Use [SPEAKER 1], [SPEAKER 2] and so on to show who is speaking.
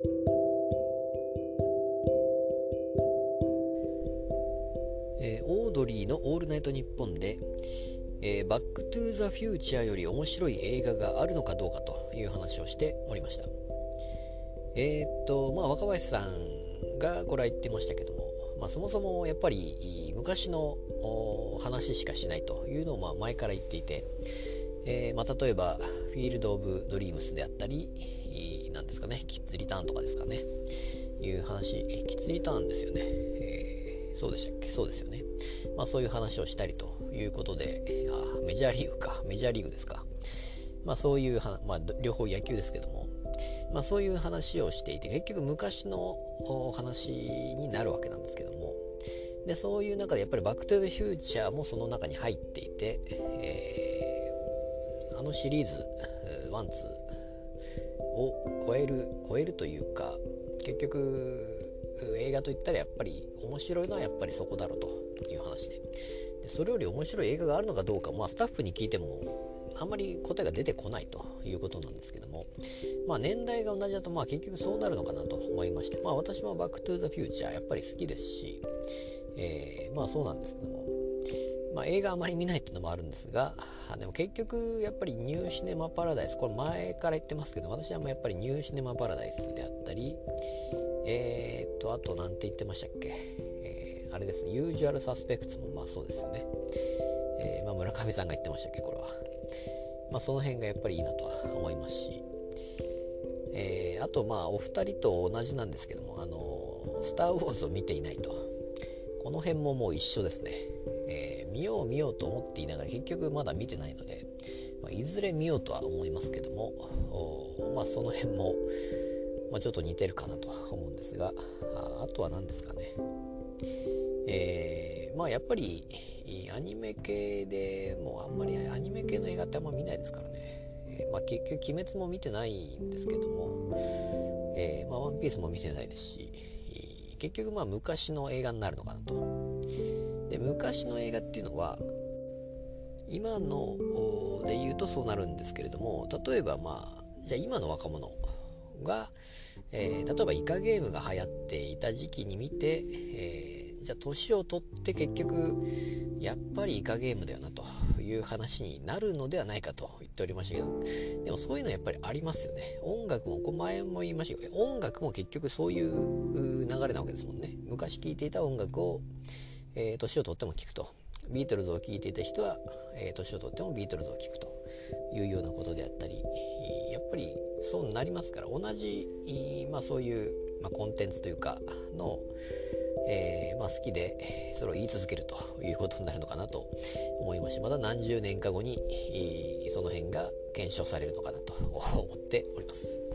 [SPEAKER 1] えー、オードリーの「オールナイトニッポンで」えー、バック・トゥ・ザ・フューチャーより面白い映画があるのかどうかという話をしておりました。えー、っとまあ若林さんがこれは言ってましたけども、まあ、そもそもやっぱり昔の話しかしないというのをまあ前から言っていて、え、まあ、例えば「フィールド・オブ・ドリームス」であったりですかね。キッズ・リターンとかですかね。いう話。キッズ・リターンですよね、えー、そうでしたっけ？そうですよね。まあそういう話をしたりということであメジャーリーグか。メジャーリーグですか。まあそういう話まあ、両方野球ですけども。まあそういう話をしていて結局昔の話になるわけなんですけども。でそういう中でやっぱり「バック・トゥ・ザ・フューチャー」もその中に入っていて、えー、あのシリーズワンツーを超える超えるというか結局映画といったらやっぱり面白いのはやっぱりそこだろうという話で。でそれより面白い映画があるのかどうか、まあ、スタッフに聞いてもあんまり答えが出てこないということなんですけども、まあ、年代が同じだとまあ結局そうなるのかなと思いまして、まあ、私も「バック・トゥ・ザ・フューチャー」やっぱり好きですし、えー、まあそうなんですけども、まあ、映画あまり見ないっていうのもあるんですがでも結局やっぱりニューシネマ・パラダイスこれ前から言ってますけど私はもうやっぱりニューシネマ・パラダイスであったりえー、っとあと何て言ってましたっけ、えー、あれですねユージュアル・サスペクツもまあそうですよね、えー、まあ、村上さんが言ってましたっけこれは。まあその辺がやっぱりいいなとは思いますし。えー、あとまあお二人と同じなんですけどもあのスター・ウォーズを見ていないと。この辺ももう一緒ですね、見よう見ようと思っていながら結局まだ見てないので、まあ、いずれ見ようとは思いますけどもまあその辺も、まあ、ちょっと似てるかなとは思うんですがああとは何ですかね。えー、まあやっぱりアニメ系でもうあんまりアニメ系の映画ってあんま見ないですからね、えー、まあ結局鬼滅も見てないんですけども、えー、まあワンピースも見てないですし結局まあ昔の映画になるのかなと昔の映画っていうのは今ので言うとそうなるんですけれども例えばまあじゃあ今の若者が、えー、例えばイカゲームが流行っていた時期に見て、えー、じゃあ年を取って結局やっぱりイカゲームだよなという話になるのではないかと言っておりましたけどでもそういうのはやっぱりありますよね。音楽も前も言いましたけど音楽も結局そういう流れなわけですもんね。昔聴いていた音楽を、えー、年を取っても聴くとビートルズを聴いていた人は、えー、年を取ってもビートルズを聴くというようなことであったりやっぱりそうなりますから同じ、まあ、そういう、まあ、コンテンツというかのえー、まあ、好きでそれを言い続けるということになるのかなと思いましてまた何十年か後にその辺が検証されるのかなと思っております。